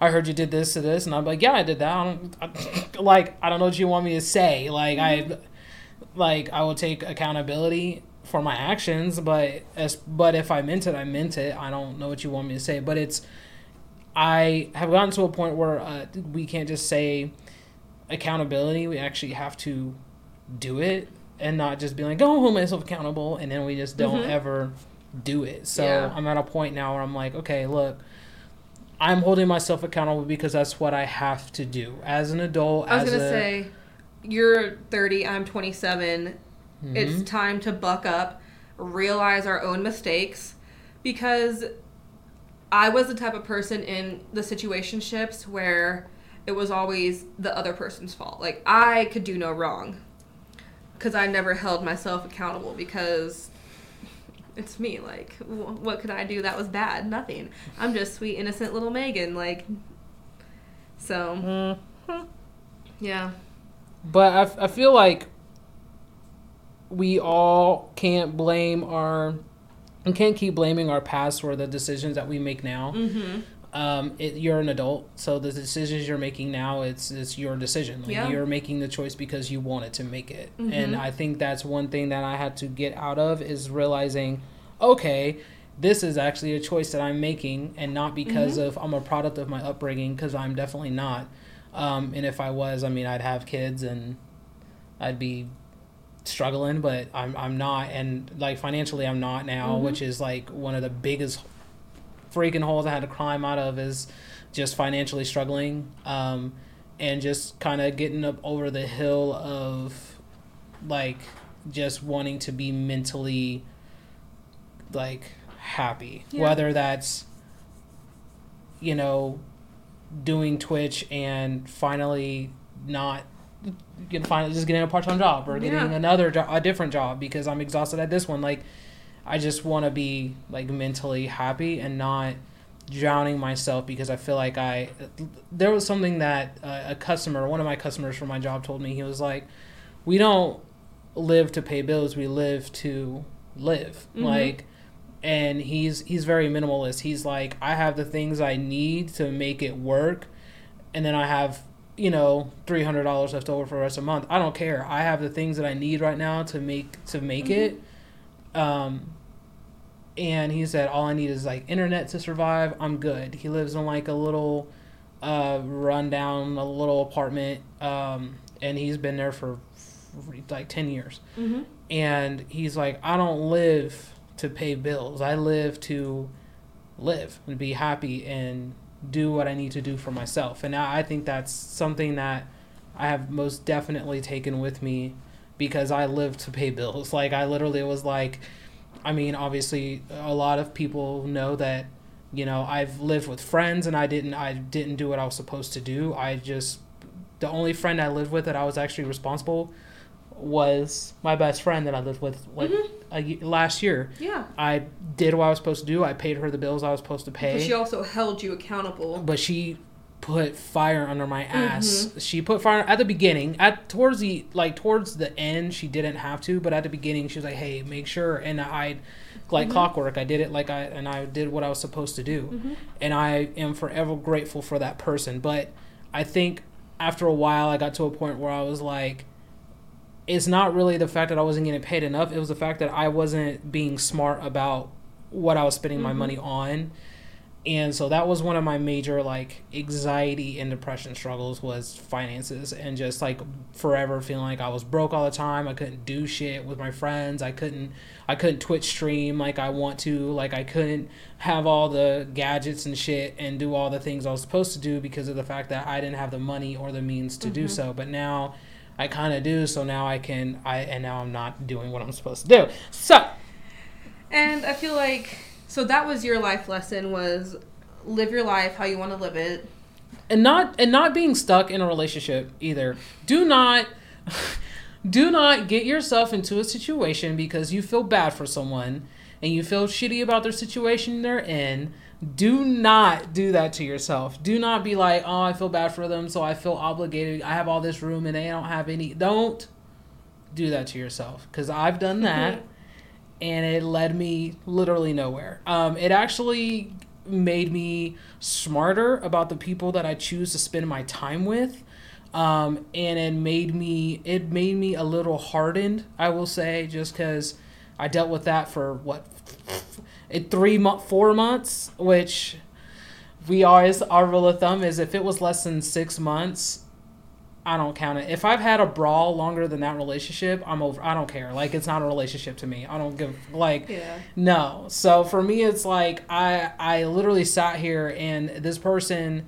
I heard you did this to this, and I'm like, yeah, I did that. I don't I, like. I don't know what you want me to say. Like I, like I will take accountability for my actions, but as but if I meant it, I meant it. I don't know what you want me to say, but it's. I have gotten to a point where uh, we can't just say accountability. We actually have to do it and not just be like, oh, hold myself accountable," and then we just don't Mhm. ever do it. So Yeah. I'm at a point now where I'm like, okay, look. I'm holding myself accountable because that's what I have to do as an adult. I was as gonna a, say, you're 30, I'm 27. Mhm. It's time to buck up, realize our own mistakes, because I was the type of person in the situationships where it was always the other person's fault. Like I could do no wrong, because I never held myself accountable because it's me. Like, wh- what could I do that was bad? Nothing. I'm just sweet, innocent little Megan. Like, so Mhm. yeah. But I, f- I feel like we all can't blame our and can't keep blaming our past for the decisions that we make now. Mm-hmm. Um, it, you're an adult, so the decisions you're making now, it's it's your decision. Like Yeah. you're making the choice because you wanted to make it, Mhm. and I think that's one thing that I had to get out of is realizing, okay, this is actually a choice that I'm making, and not because Mhm. of I'm a product of my upbringing, because I'm definitely not. Um, and if I was, I mean, I'd have kids and I'd be struggling, but I'm I'm not, and like financially, I'm not now, Mhm. which is like one of the biggest freaking holes I had to climb out of is just financially struggling, um, and just kind of getting up over the hill of like just wanting to be mentally like happy, Yeah. whether that's you know doing Twitch and finally not finally just getting a part time job or getting Yeah. another jo- a different job because I'm exhausted at this one. Like, I just want to be like mentally happy and not drowning myself because I feel like I there was something that uh, a customer, one of my customers from my job, told me. He was like, "We don't live to pay bills. We live to live." Mhm. Like and he's he's very minimalist. He's like, I have the things I need to make it work, and then I have you know, three hundred dollars left over for the rest of the month. I don't care. I have the things that I need right now to make to make it. Um, and he said all I need is like internet to survive. I'm good. He lives in like a little, uh, rundown, a little apartment. Um, and he's been there for like ten years. Mm-hmm. And he's like, I don't live to pay bills. I live to live and be happy and do what I need to do for myself. And I I think that's something that I have most definitely taken with me because I live to pay bills. Like I literally was like I mean, obviously a lot of people know that you know, I've lived with friends and I didn't I didn't do what I was supposed to do. I just the only friend I lived with that I was actually responsible was my best friend that I lived with like Mhm. a last year. Yeah. I did what I was supposed to do. I paid her the bills I was supposed to But pay she also held you accountable. but she put fire under my ass. Mm-hmm. She put fire at the beginning. At towards the like towards the end, she didn't have to, but at the beginning, she was like, "Hey, make sure." And I, like Mhm. clockwork, I did it like I and I did what I was supposed to do, Mm-hmm. and I am forever grateful for that person. But I think after a while, I got to a point where I was like. It's not really the fact that I wasn't getting paid enough. It was the fact that I wasn't being smart about what I was spending my Mhm. money on and so that was one of my major like anxiety and depression struggles was finances and just like forever feeling like i was broke all the time. I couldn't do shit with my friends. I couldn't i couldn't twitch stream like i want to. Like i couldn't have all the gadgets and shit and do all the things i was supposed to do because of the fact that i didn't have the money or the means to do Mhm. so. But now i kind of do so now i can i and now i'm not doing what i'm supposed to do. So And I feel like so that was your life lesson was live your life how you want to live it. and not and not being stuck in a relationship either. Do not do not get yourself into a situation because you feel bad for someone and you feel shitty about their situation they're in. Do not do that to yourself. Do not be like oh i feel bad for them so i feel obligated. I have all this room and they don't have any. Don't do that to yourself because i've done that mm-hmm. And it led me literally nowhere. Um, it actually made me smarter about the people that I choose to spend my time with. Um, and it made me it made me a little hardened, I will say, just because I dealt with that for what it three month four months, which we always our rule of thumb is if it was less than six months, I don't count it. If I've had a brawl longer than that relationship, I'm over. I don't care. Like it's not a relationship to me. I don't give like Yeah. no. So for me, it's like I I literally sat here and this person,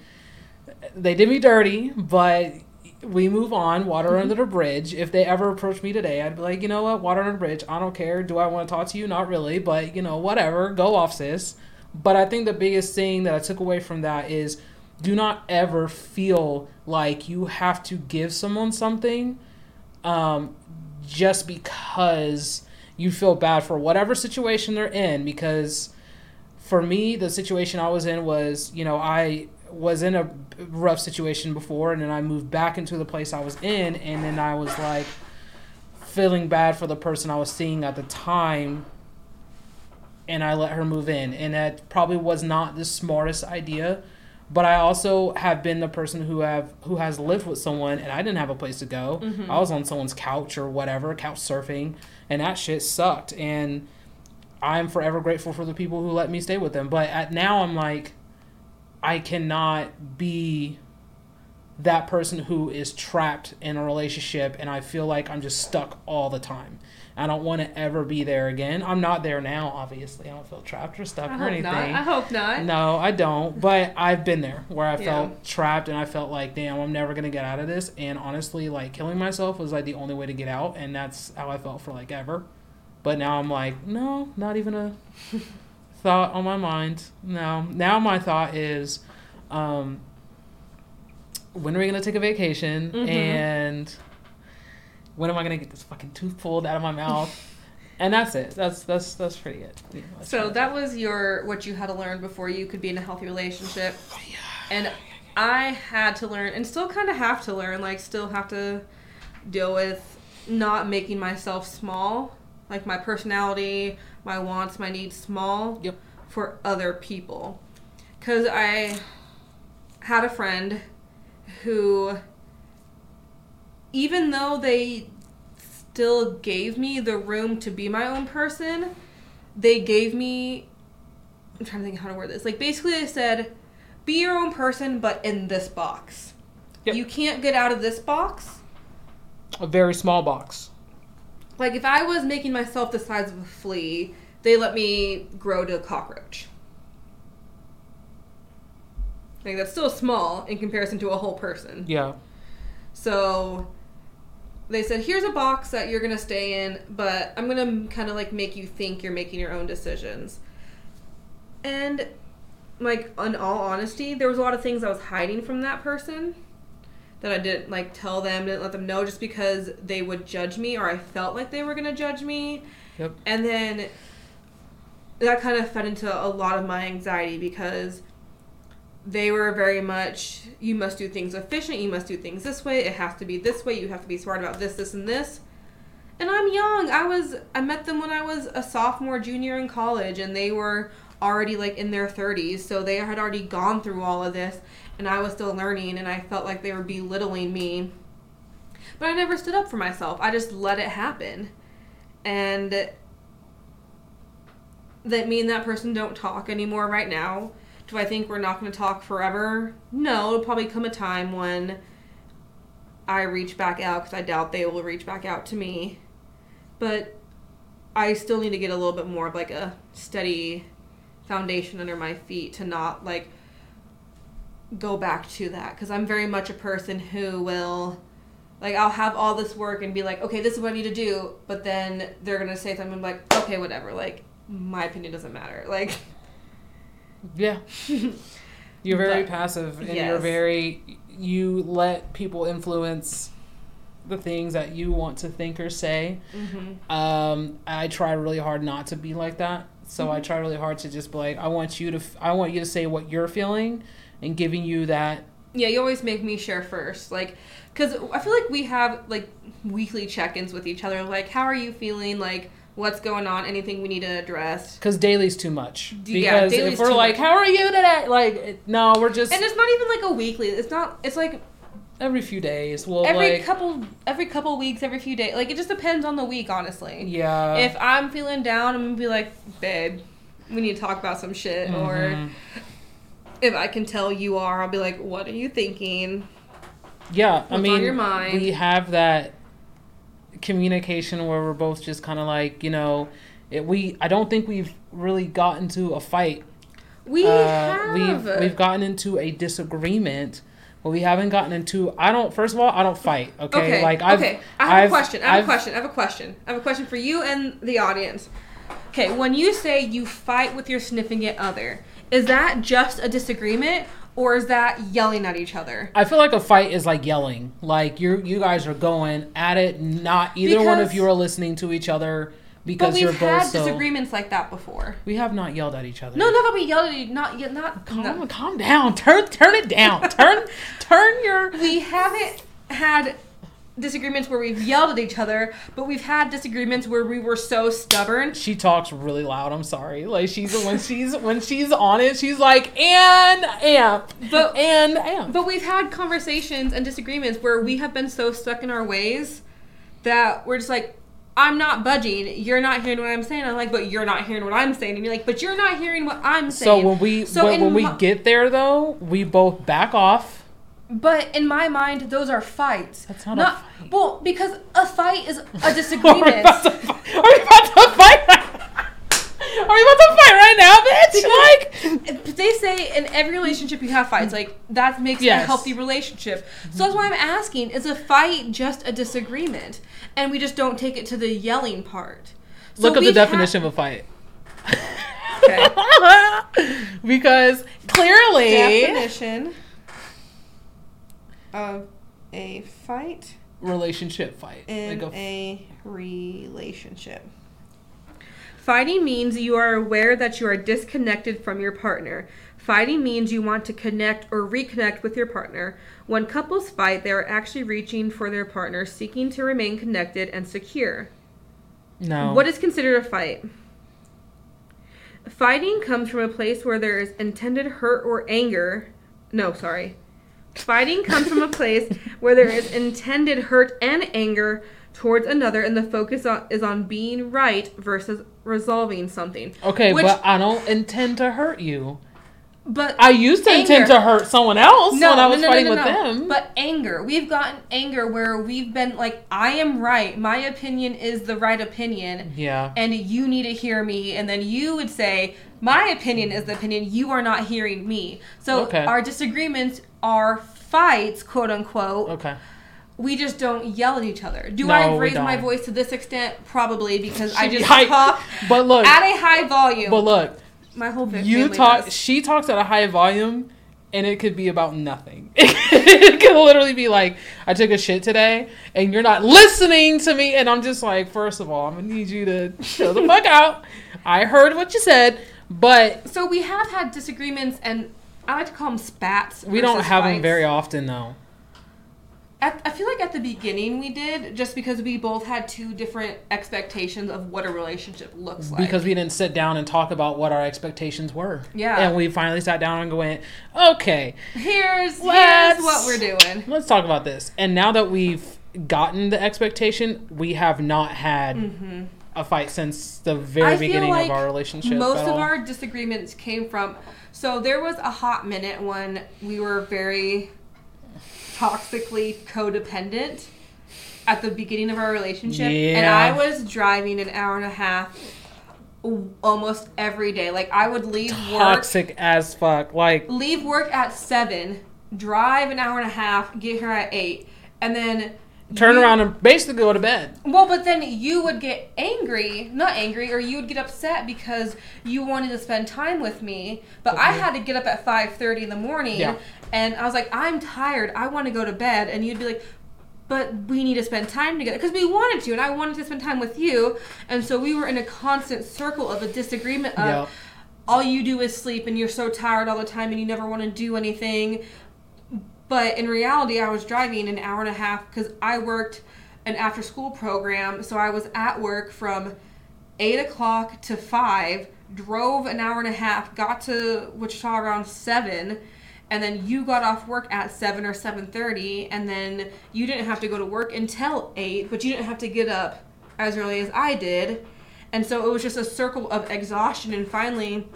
they did me dirty, but we move on. Water mm-hmm. under the bridge. If they ever approach me today, I'd be like, you know what, water under the bridge. I don't care. Do I want to talk to you? Not really, but you know, whatever. Go off, sis. But I think the biggest thing that I took away from that is do not ever feel like you have to give someone something um, just because you feel bad for whatever situation they're in. Because for me, the situation I was in was, you know, I was in a rough situation before, and then I moved back into the place I was in, and then I was like feeling bad for the person I was seeing at the time and I let her move in. And that probably was not the smartest idea. But I also have been the person who have who has lived with someone and I didn't have a place to go. Mhm. I was on someone's couch or whatever, couch surfing, and that shit sucked. And I'm forever grateful for the people who let me stay with them. But at now I'm like I cannot be that person who is trapped in a relationship and I feel like I'm just stuck all the time. I don't want to ever be there again. I'm not there now, obviously. I don't feel trapped or stuck I or anything. not. I hope not. No, I don't. But I've been there where I Yeah. felt trapped and I felt like, damn, I'm never gonna get out of this. And honestly, like killing myself was like the only way to get out, and that's how I felt for like ever. But now I'm like, no, not even a thought on my mind. No. Now my thought is, um, when are we gonna take a vacation? Mhm. And when am I gonna get this fucking tooth pulled out of my mouth? and that's it. That's that's that's pretty it. That's So that was your what you had to learn before you could be in a healthy relationship. yeah. And I had to learn and still kind of have to learn like still have to deal with not making myself small, like my personality, my wants, my needs small Yep. for other people. Cuz I had a friend who even though they still gave me the room to be my own person, they gave me. I'm trying to think how to word this. Like, basically, they said, be your own person, but in this box. Yep. You can't get out of this box. A very small box. Like, if I was making myself the size of a flea, they let me grow to a cockroach. Like, that's still small in comparison to a whole person. Yeah. So they said, here's a box that you're going to stay in, but I'm going to kind of like make you think you're making your own decisions. And like in all honesty, there was a lot of things I was hiding from that person that I didn't like tell them, didn't let them know just because they would judge me or I felt like they were going to judge me. Yep. And then that kind of fed into a lot of my anxiety because they were very much you must do things efficient you must do things this way it has to be this way you have to be smart about this this and this. And i'm young. I was i met them when i was a sophomore junior in college and they were already like in their 30s so they had already gone through all of this and i was still learning and i felt like they were belittling me. But i never stood up for myself. I just let it happen. And that me and that person don't talk anymore right now do I think we're not going to talk forever? No, it'll probably come a time when I reach back out because I doubt they will reach back out to me. But I still need to get a little bit more of like a steady foundation under my feet to not like go back to that because I'm very much a person who will like I'll have all this work and be like, okay, this is what I need to do, but then they're gonna say something like, okay, whatever, like my opinion doesn't matter, like. Yeah. You're very But- passive and you're very you let people influence the things that you want to think or say. Mm-hmm. Um, I try really hard not to be like that. So I Mhm. try really hard to just be like, I want you to, f- I want you to say what you're feeling, and giving you that. Yeah, you always make me share first, like, because I feel like we have like weekly check-ins with each other. Like, how are you feeling? Like, what's going on? Anything we need to address? Because daily's too much. D- yeah, Because if we're like, much. how are you today? Like, no, we're just And it's not even like a weekly. It's not. It's like every few days. We'll every like, couple, every couple weeks, every few days. Like, it just depends on the week, honestly. yeah. if I'm feeling down, I'm gonna be like, babe, we need to talk about some shit. Or Mhm. if I can tell you are, I'll be like, what are you thinking? yeah, I what's on mean, your mind? we have that communication where we're both just kind of like, you know, it, we. I don't think we've really gotten to a fight We Uh, have. We've we've gotten into a disagreement, but we haven't gotten into. I don't. First of all, I don't fight. Okay, Okay. like I've. okay. I have I've- a question. I have I've- a question. I have a question. I have a question for you and the audience. Okay, when you say you fight with your sniffing significant other, is that just a disagreement or is that yelling at each other? I feel like a fight is like yelling. Like you you guys are going at it. Not either one of you are listening to each other because But you're we've had so. disagreements like that before. We have not yelled at each other. No, not that we yelled at you. Not yet. Not. Calm, no. calm down. Turn turn it down. turn turn your. We haven't had disagreements where we've yelled at each other, but we've had disagreements where we were so stubborn. She talks really loud. I'm sorry. Like she's when she's when she's on it, she's like and amp, But and amp. But we've had conversations and disagreements where we have been so stuck in our ways that we're just like, I'm not budging. You're not hearing what I'm saying. I'm like, but you're not hearing what I'm saying. And you're like, but you're not hearing what I'm saying. So when we So when, when we my- get there though, we both back off. But in my mind, those are fights. That's not, Not a fight. well, because a fight is a Are we disagreement. about to fight? Are we about to fight? Are we about to fight right now, bitch? Like, they say in every relationship you have fights. Like that makes a healthy relationship. So mm-hmm. that's why I'm asking: Is a fight just a disagreement, and we just don't take it to the yelling part? So look up the definition of a fight. Okay. because clearly, definition of a fight relationship fight. in Like a, a relationship. Fighting means you are aware that you are disconnected from your partner. Fighting means you want to connect or reconnect with your partner. When couples fight, they are actually reaching for their partner, seeking to remain connected and secure. no. What is considered a fight? Fighting comes from a place where there is intended hurt or anger. No, sorry. Fighting comes from a place where there is intended hurt and anger towards another, and the focus on, is on being right versus resolving something. Okay, Which- but I don't intend to hurt you. But I used to intend to hurt someone else when I was fighting with no. them. But anger, we've gotten anger where we've been like, I am right. My opinion is the right opinion, yeah. and you need to hear me. And then you would say, My opinion is the opinion. You are not hearing me. So Okay. our disagreements are fights, quote unquote. Okay. We just don't yell at each other. Do No, I raise my voice to this extent? Probably because I just Hi- talk But look, at a high volume. but look, my whole you talk. does. She talks at a high volume, and it could be about nothing. it could literally be like, I took a shit today, and you're not listening to me, and I'm just like, first of all, I'm gonna need you to chill the fuck out. I heard what you said, but So we have had disagreements, and I like to call them spats. we don't have them very often, though. At, I feel like at the beginning we did, just because we both had two different expectations of what a relationship looks like. because we didn't sit down and talk about what our expectations were. Yeah. And we finally sat down and went, okay, here's here's what we're doing. let's talk about this. And now that we've gotten the expectation, we have not had mm-hmm. A fight since the very. I beginning like of our relationship. Most of all. our disagreements came from. So there was a hot minute when we were very toxically codependent at the beginning of our relationship, and I was driving an hour and a half almost every day. Like I would leave work toxic as fuck. Like, leave work at seven, drive an hour and a half, get here at eight, and then turn you- around and basically go to bed. Well, but then you would get angry, not angry, or you would get upset because you wanted to spend time with me, but I had to get up at five thirty in the morning, Yeah. and I was like, I'm tired, I want to go to bed, and you'd be like. But we need to spend time together because we wanted to, and I wanted to spend time with you, and so we were in a constant circle of a disagreement of all you do is sleep and you're so tired all the time and you never want to do anything. But in reality, I was driving an hour and a half because I worked an after school program. So I was at work from 8 o'clock to 5, drove an hour and a half, got to Wichita around 7. And then you got off work at seven or seven thirty, and then you didn't have to go to work until eight, but you didn't have to get up as early as I did. And so it was just a circle of exhaustion. And finally,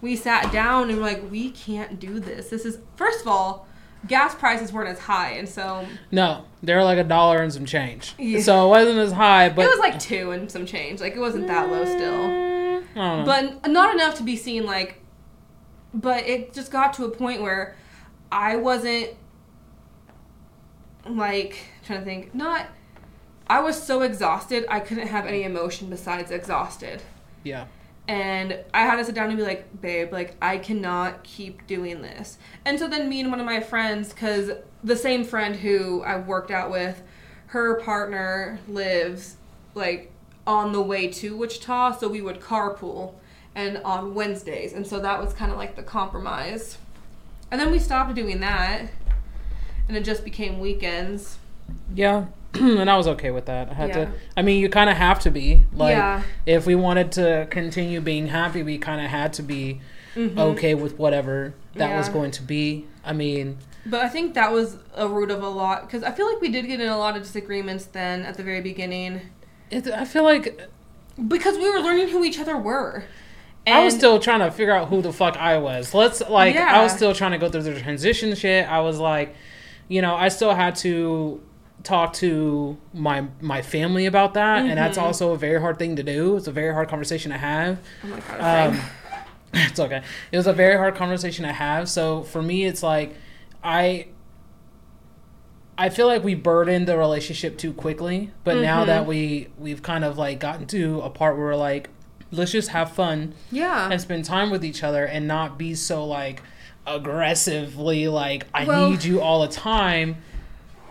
we sat down and were like, we can't do this. This is, first of all, gas prices weren't as high. And so No, they were like a dollar and some change. Yeah. So it wasn't as high, but it was like two and some change. Like it wasn't that low still. Mm, I don't know. But not enough to be seen like, but it just got to a point where I wasn't like, trying to think, not, I was so exhausted, I couldn't have any emotion besides exhausted. yeah. And I had to sit down and be like, babe, like, I cannot keep doing this. And so then me and one of my friends, because the same friend who I worked out with, her partner lives like on the way to Wichita, so we would carpool and on Wednesdays. And so that was kind of like the compromise. And then we stopped doing that, and it just became weekends. Yeah. and I was okay with that. I had Yeah. to. I mean, you kind of have to be. Like, Yeah. if we wanted to continue being happy, we kind of had to be Mhm. okay with whatever that was going to be. I mean, But I think that was a root of a lot because I feel like we did get in a lot of disagreements then at the very beginning it, I feel like because we were learning who each other were. I was still trying to figure out who the fuck I was. Let's like I was still trying to go through the transition shit. I was like, you know, I still had to talk to my my family about that, and that's Mhm. also a very hard thing to do. It's a very hard conversation to have. Oh my god. Um, it's okay. It was a very hard conversation to have. So for me, it's like I. I feel like we burdened the relationship too quickly, but now Mhm. that we we've kind of like gotten to a part where we're like, let's just have fun yeah. and spend time with each other and not be so like aggressively like I Well- need you all the time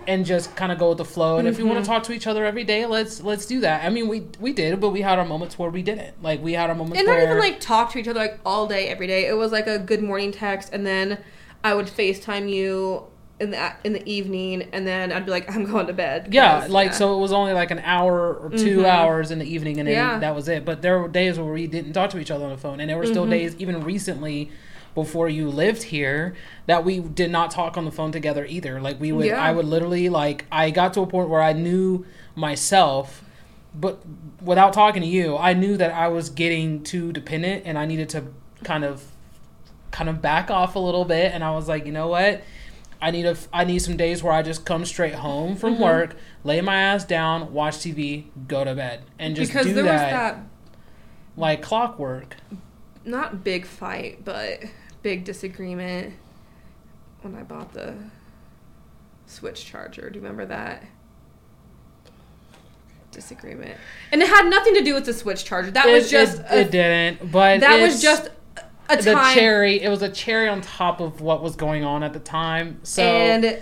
and just kind of go with the flow and if we want to talk to each other every day let's let's do that. I mean we we did but we had our moments where we didn't. Like we had our moments and not where even like talk to each other like all day every day. It was like a good morning text, and then I would Facetime you in the in the evening, and then I'd be like, I'm going to bed. Yeah, like yeah. so it was only like an hour or 2 Mhm. hours in the evening and then Yeah. that was it. But there were days where we didn't talk to each other on the phone and there were still Mhm. days even recently before you lived here that we did not talk on the phone together either. Like we would, Yeah. I would literally like I got to a point where I knew myself, but without talking to you, I knew that I was getting too dependent and I needed to kind of, kind of back off a little bit. And I was like, you know what? I need a, I need some days where I just come straight home from Mhm. work, lay my ass down, watch TV, go to bed, and just because do there that, was that like clockwork. not big fight, but big disagreement when I bought the Switch charger. Do you remember that? Disagreement. And it had nothing to do with the Switch charger. That was just it, a, it didn't, but that was just a the time cherry. It was a cherry on top of what was going on at the time. So and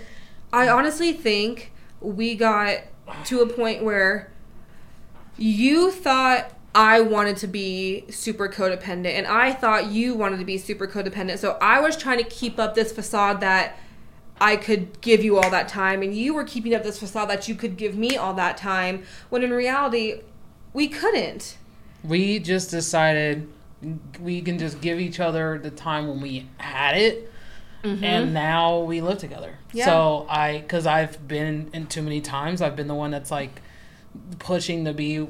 I honestly think we got to a point where you thought I wanted to be super codependent and I thought you wanted to be super codependent. So I was trying to keep up this facade that I could give you all that time and you were keeping up this facade that you could give me all that time when in reality we couldn't. we just decided we can just give each other the time when we had it, and now we live together. Mm-hmm. Yeah. So I, because I've been in too many times, I've been the one that's like pushing to be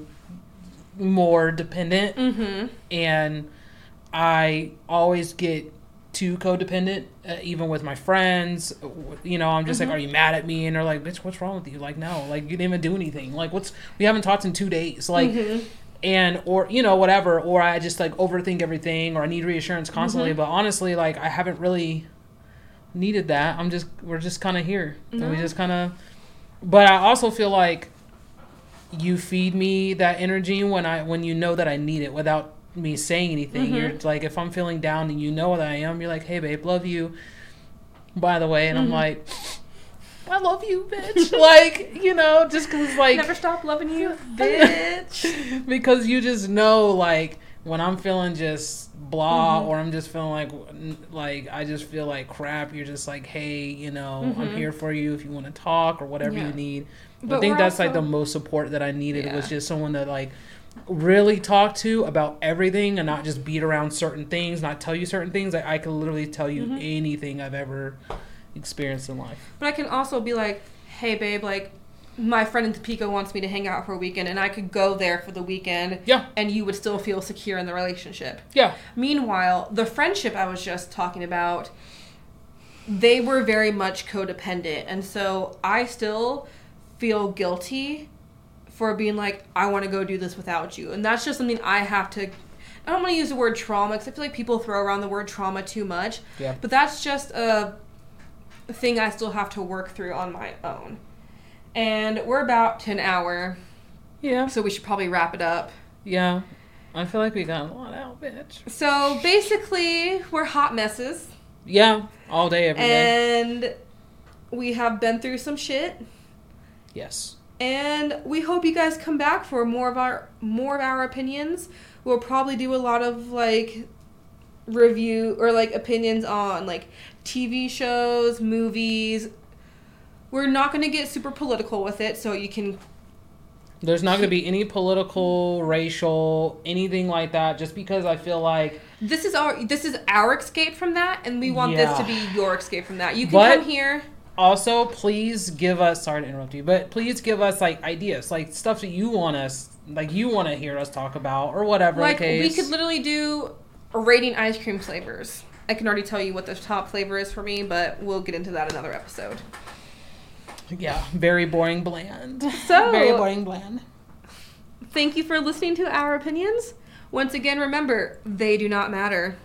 more dependent, Mhm. and I always get too codependent, uh, even with my friends. You know, I'm just Mhm. like, "Are you mad at me?" And they're like, "Bitch, what's wrong with you?" Like, no, like you didn't even do anything. Like, what's we haven't talked in two days. Like, Mhm. and or you know whatever, or I just like overthink everything, or I need reassurance constantly. Mhm. But honestly, like I haven't really needed that. I'm just we're just kind of here, and we just kind of. But I also feel like you feed me that energy when I when you know that I need it without me saying anything. Mhm. You're like if I'm feeling down and you know that I am, you're like, hey babe, love you. By the way, and I'm Mhm. like, I love you, bitch. like you know, just because like Never stop loving you, bitch. because you just know like when I'm feeling just blah Mhm. or I'm just feeling like like I just feel like crap. You're just like, hey, you know, I'm Mhm. here for you if you want to talk or whatever Yeah. you need. I think that's like the most support that I needed was just someone that like really talk to about everything and not just beat around certain things, not tell you certain things. Like I could literally tell you Mhm. anything I've ever experienced in life. But I can also be like, hey, babe, like, my friend in Topeka wants me to hang out for a weekend, and I could go there for the weekend, Yeah. and you would still feel secure in the relationship. Yeah. Meanwhile, the friendship I was just talking about, they were very much codependent, and so I still feel guilty for being like, I want to go do this without you, and that's just something I have to. I don't want to use the word trauma because I feel like people throw around the word trauma too much. Yeah. But that's just a thing I still have to work through on my own. And we're about to an hour, Yeah. so we should probably wrap it up. Yeah. I feel like we got a lot out, bitch. So basically, we're hot messes, Yeah. All day, every day. and we have been through some shit. Yes. And we hope you guys come back for more of our more of our opinions. We'll probably do a lot of like review or like opinions on like TV shows, movies. We're not going to get super political with it, so you can There's not going to be any political, racial, anything like that. Just because I feel like This is our this is our escape from that, and we want this to be your escape from that. You can But- come here. Also please give us sorry to interrupt you, but please give us like ideas, like stuff that you want us, like you want to hear us talk about or whatever. Like we could literally do rating ice cream flavors. I can already tell you what the top flavor is for me, but we'll get into that another episode. yeah, very boring, bland. So- very boring, bland. Thank you for listening to our opinions. Once again, remember, they do not matter.